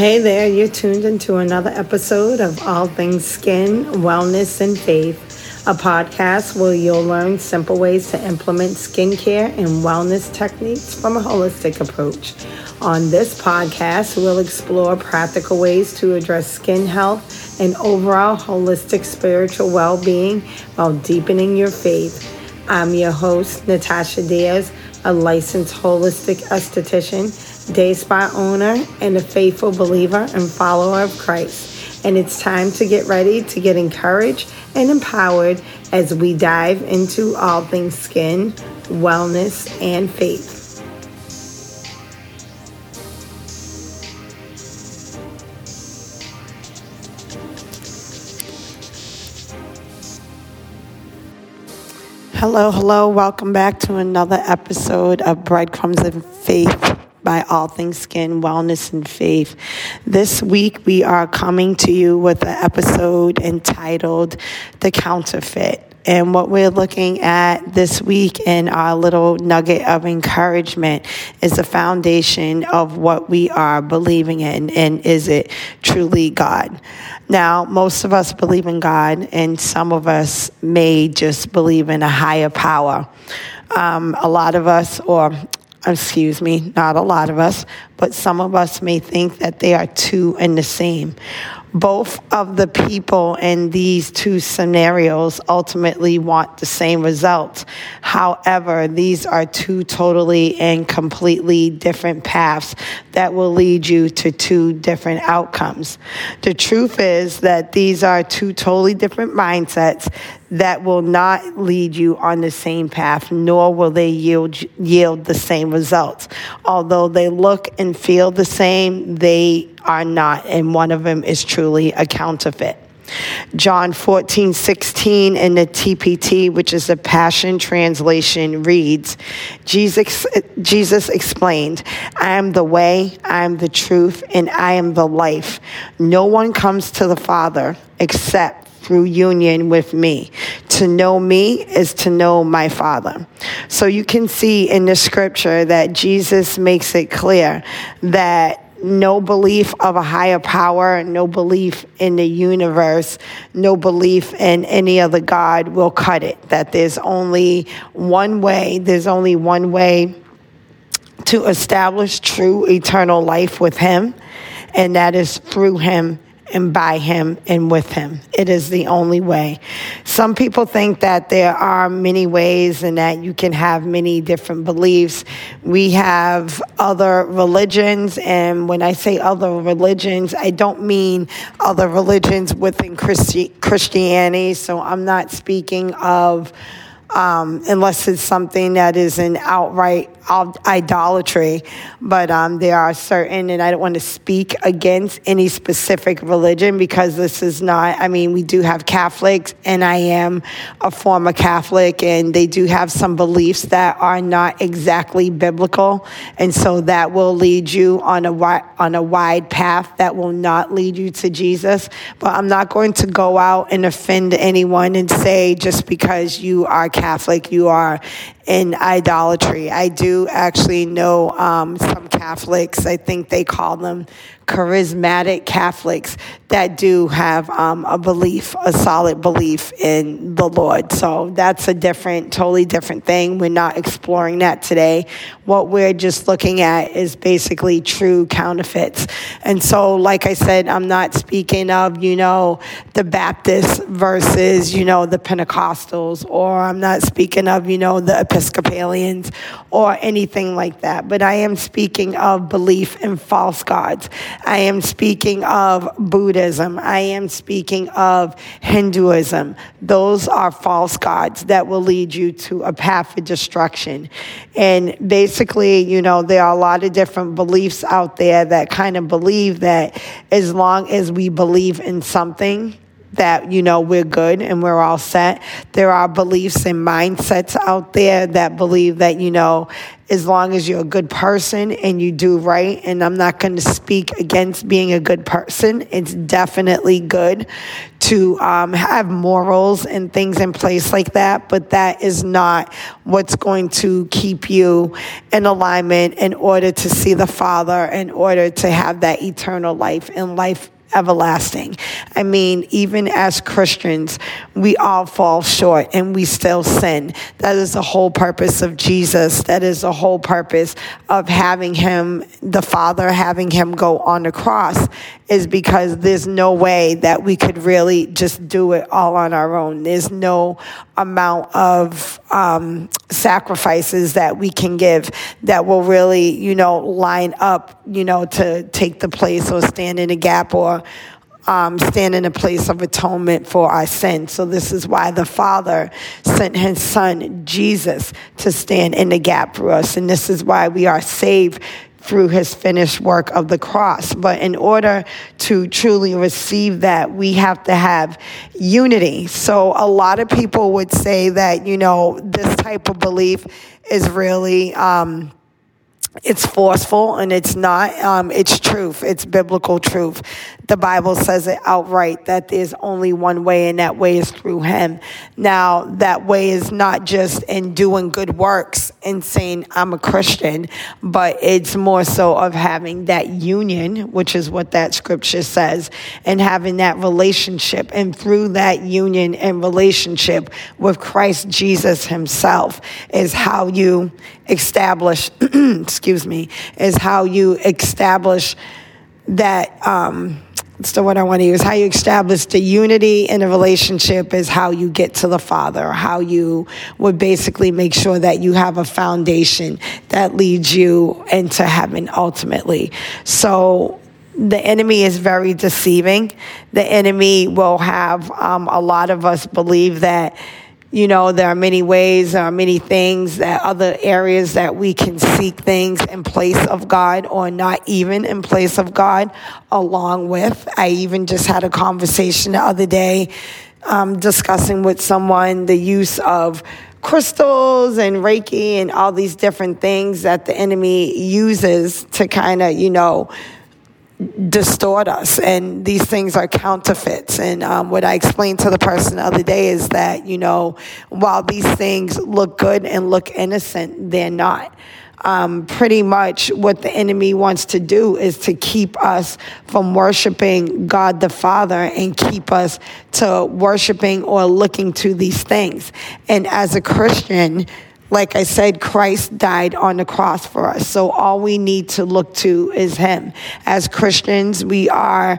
Hey there, you're tuned into another episode of All Things Skin, Wellness, and Faith, a podcast where you'll learn simple ways to implement skincare and wellness techniques from a holistic approach. On this podcast, we'll explore practical ways to address skin health and overall holistic spiritual well being while deepening your faith. I'm your host, Natasha Diaz, a licensed holistic esthetician day spa owner, and a faithful believer and follower of Christ. And it's time to get ready to get encouraged and empowered as we dive into all things skin, wellness, and faith. Hello, hello. Welcome back to another episode of Breadcrumbs and Faith by All Things Skin, Wellness, and Faith. This week, we are coming to you with an episode entitled The Counterfeit. And what we're looking at this week in our little nugget of encouragement is the foundation of what we are believing in. And is it truly God? Now, most of us believe in God, and some of us may just believe in a higher power. Um, a lot of us, or excuse me, not a lot of us, but some of us may think that they are two and the same. Both of the people in these two scenarios ultimately want the same result. However, these are two totally and completely different paths that will lead you to two different outcomes. The truth is that these are two totally different mindsets that will not lead you on the same path, nor will they yield, yield the same results. Although they look and feel the same, they are not, and one of them is truly a counterfeit. John 14, 16 in the TPT, which is the Passion Translation, reads Jesus, Jesus explained, I am the way, I am the truth, and I am the life. No one comes to the Father except through union with me. To know me is to know my Father. So you can see in the scripture that Jesus makes it clear that no belief of a higher power, no belief in the universe, no belief in any other God will cut it. That there's only one way, there's only one way to establish true eternal life with Him, and that is through Him and by Him and with Him. It is the only way. Some people think that there are many ways and that you can have many different beliefs. We have other religions, and when I say other religions, I don't mean other religions within Christi- Christianity. So I'm not speaking of um, unless it's something that is an outright idolatry. But um, there are certain, and I don't want to speak against any specific religion because this is not, I mean, we do have Catholics, and I am a former Catholic, and they do have some beliefs that are not exactly biblical. And so that will lead you on a, on a wide path that will not lead you to Jesus. But I'm not going to go out and offend anyone and say just because you are Catholic, you are in idolatry. I do actually know um, some Catholics, I think they call them charismatic Catholics that do have um, a belief, a solid belief in the Lord. So that's a different, totally different thing. We're not exploring that today. What we're just looking at is basically true counterfeits. And so, like I said, I'm not speaking of, you know, the Baptists versus, you know, the Pentecostals, or I'm not speaking of, you know, the Episcopalians or anything like that. But I am speaking of belief in false gods. I am speaking of Buddhism. I am speaking of Hinduism. Those are false gods that will lead you to a path of destruction. And basically, you know, there are a lot of different beliefs out there that kind of believe that as long as we believe in something, that, you know, we're good and we're all set. There are beliefs and mindsets out there that believe that, you know, as long as you're a good person and you do right, and I'm not going to speak against being a good person, it's definitely good to um, have morals and things in place like that, but that is not what's going to keep you in alignment in order to see the Father, in order to have that eternal life and life everlasting. I mean, even as Christians, we all fall short and we still sin. That is the whole purpose of Jesus. That is the whole purpose of having him, the Father, having him go on the cross is because there's no way that we could really just do it all on our own. There's no amount of um, sacrifices that we can give that will really, you know, line up, you know, to take the place or stand in a gap or um, stand in a place of atonement for our sins. So this is why the Father sent his Son, Jesus, to stand in the gap for us. And this is why we are saved through his finished work of the cross. But in order to truly receive that, we have to have unity. So a lot of people would say that, you know, this type of belief is really, um, it's forceful and it's not. Um, it's truth. It's biblical truth. The Bible says it outright that there's only one way, and that way is through Him. Now, that way is not just in doing good works and saying, I'm a Christian, but it's more so of having that union, which is what that scripture says, and having that relationship. And through that union and relationship with Christ Jesus Himself is how you establish, excuse me, is how you establish that. Um, that's the one I want to use. How you establish the unity in a relationship is how you get to the Father, how you would basically make sure that you have a foundation that leads you into heaven ultimately. So the enemy is very deceiving. The enemy will have um, a lot of us believe that you know, there are many ways, there are many things that other areas that we can seek things in place of God or not even in place of God along with. I even just had a conversation the other day um, discussing with someone the use of crystals and Reiki and all these different things that the enemy uses to kind of, you know, distort us and these things are counterfeits and um, what i explained to the person the other day is that you know while these things look good and look innocent they're not um, pretty much what the enemy wants to do is to keep us from worshiping God the Father and keep us to worshiping or looking to these things. And as a Christian, like I said, Christ died on the cross for us. So all we need to look to is Him. As Christians, we are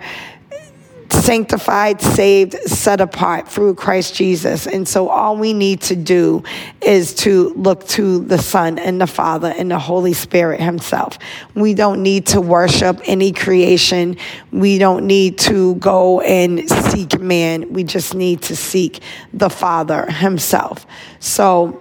sanctified, saved, set apart through Christ Jesus. And so all we need to do is to look to the Son and the Father and the Holy Spirit Himself. We don't need to worship any creation. We don't need to go and seek man. We just need to seek the Father Himself. So,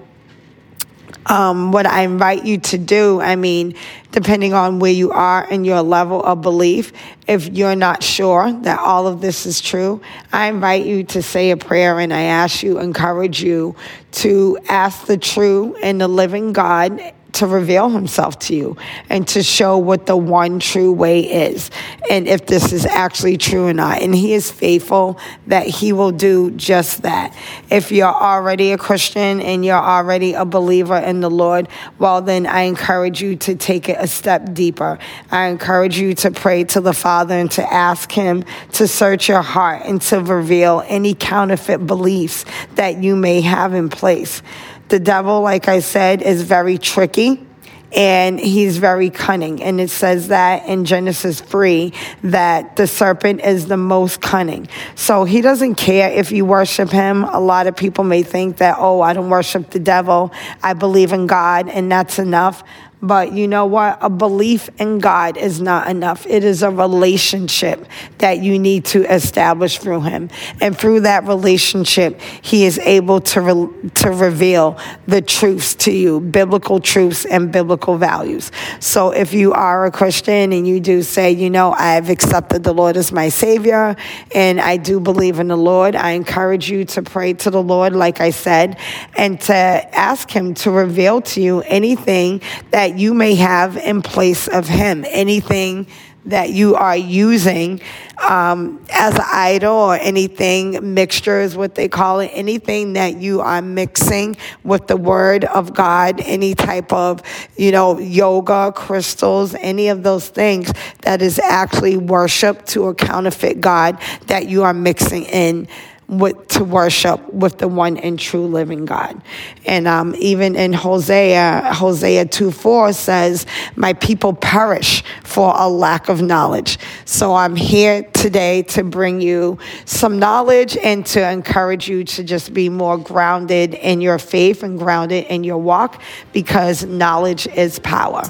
um, what I invite you to do, I mean, depending on where you are and your level of belief, if you're not sure that all of this is true, I invite you to say a prayer and I ask you, encourage you to ask the true and the living God to reveal himself to you and to show what the one true way is and if this is actually true or not. And he is faithful that he will do just that. If you're already a Christian and you're already a believer in the Lord, well, then I encourage you to take it a step deeper. I encourage you to pray to the Father and to ask him to search your heart and to reveal any counterfeit beliefs that you may have in place. The devil, like I said, is very tricky and he's very cunning. And it says that in Genesis 3 that the serpent is the most cunning. So he doesn't care if you worship him. A lot of people may think that, oh, I don't worship the devil. I believe in God and that's enough. But you know what? A belief in God is not enough. It is a relationship that you need to establish through Him. And through that relationship, He is able to, re- to reveal the truths to you, biblical truths and biblical values. So if you are a Christian and you do say, you know, I've accepted the Lord as my Savior and I do believe in the Lord, I encourage you to pray to the Lord, like I said, and to ask Him to reveal to you anything that you may have in place of Him, anything that you are using um, as an idol or anything, mixture is what they call it, anything that you are mixing with the Word of God, any type of, you know, yoga, crystals, any of those things that is actually worship to a counterfeit God that you are mixing in with, to worship with the one and true living God. And um, even in Hosea, Hosea 2 4 says, My people perish for a lack of knowledge. So I'm here today to bring you some knowledge and to encourage you to just be more grounded in your faith and grounded in your walk because knowledge is power.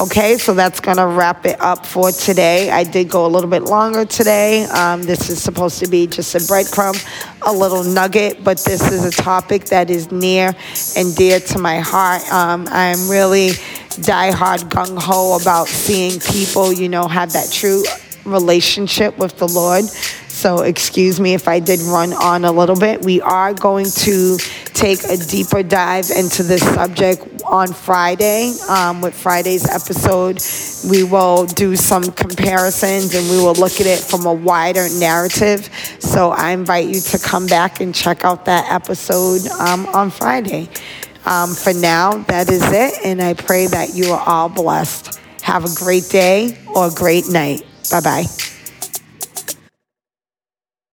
Okay, so that's going to wrap it up for today. I did go a little bit longer today. Um, this is supposed to be just a breadcrumb, a little nugget, but this is a topic that is near and dear to my heart. Um, I'm really diehard gung ho about seeing people, you know, have that true relationship with the Lord. So, excuse me if I did run on a little bit. We are going to take a deeper dive into this subject on Friday. Um, with Friday's episode, we will do some comparisons and we will look at it from a wider narrative. So, I invite you to come back and check out that episode um, on Friday. Um, for now, that is it, and I pray that you are all blessed. Have a great day or a great night. Bye bye.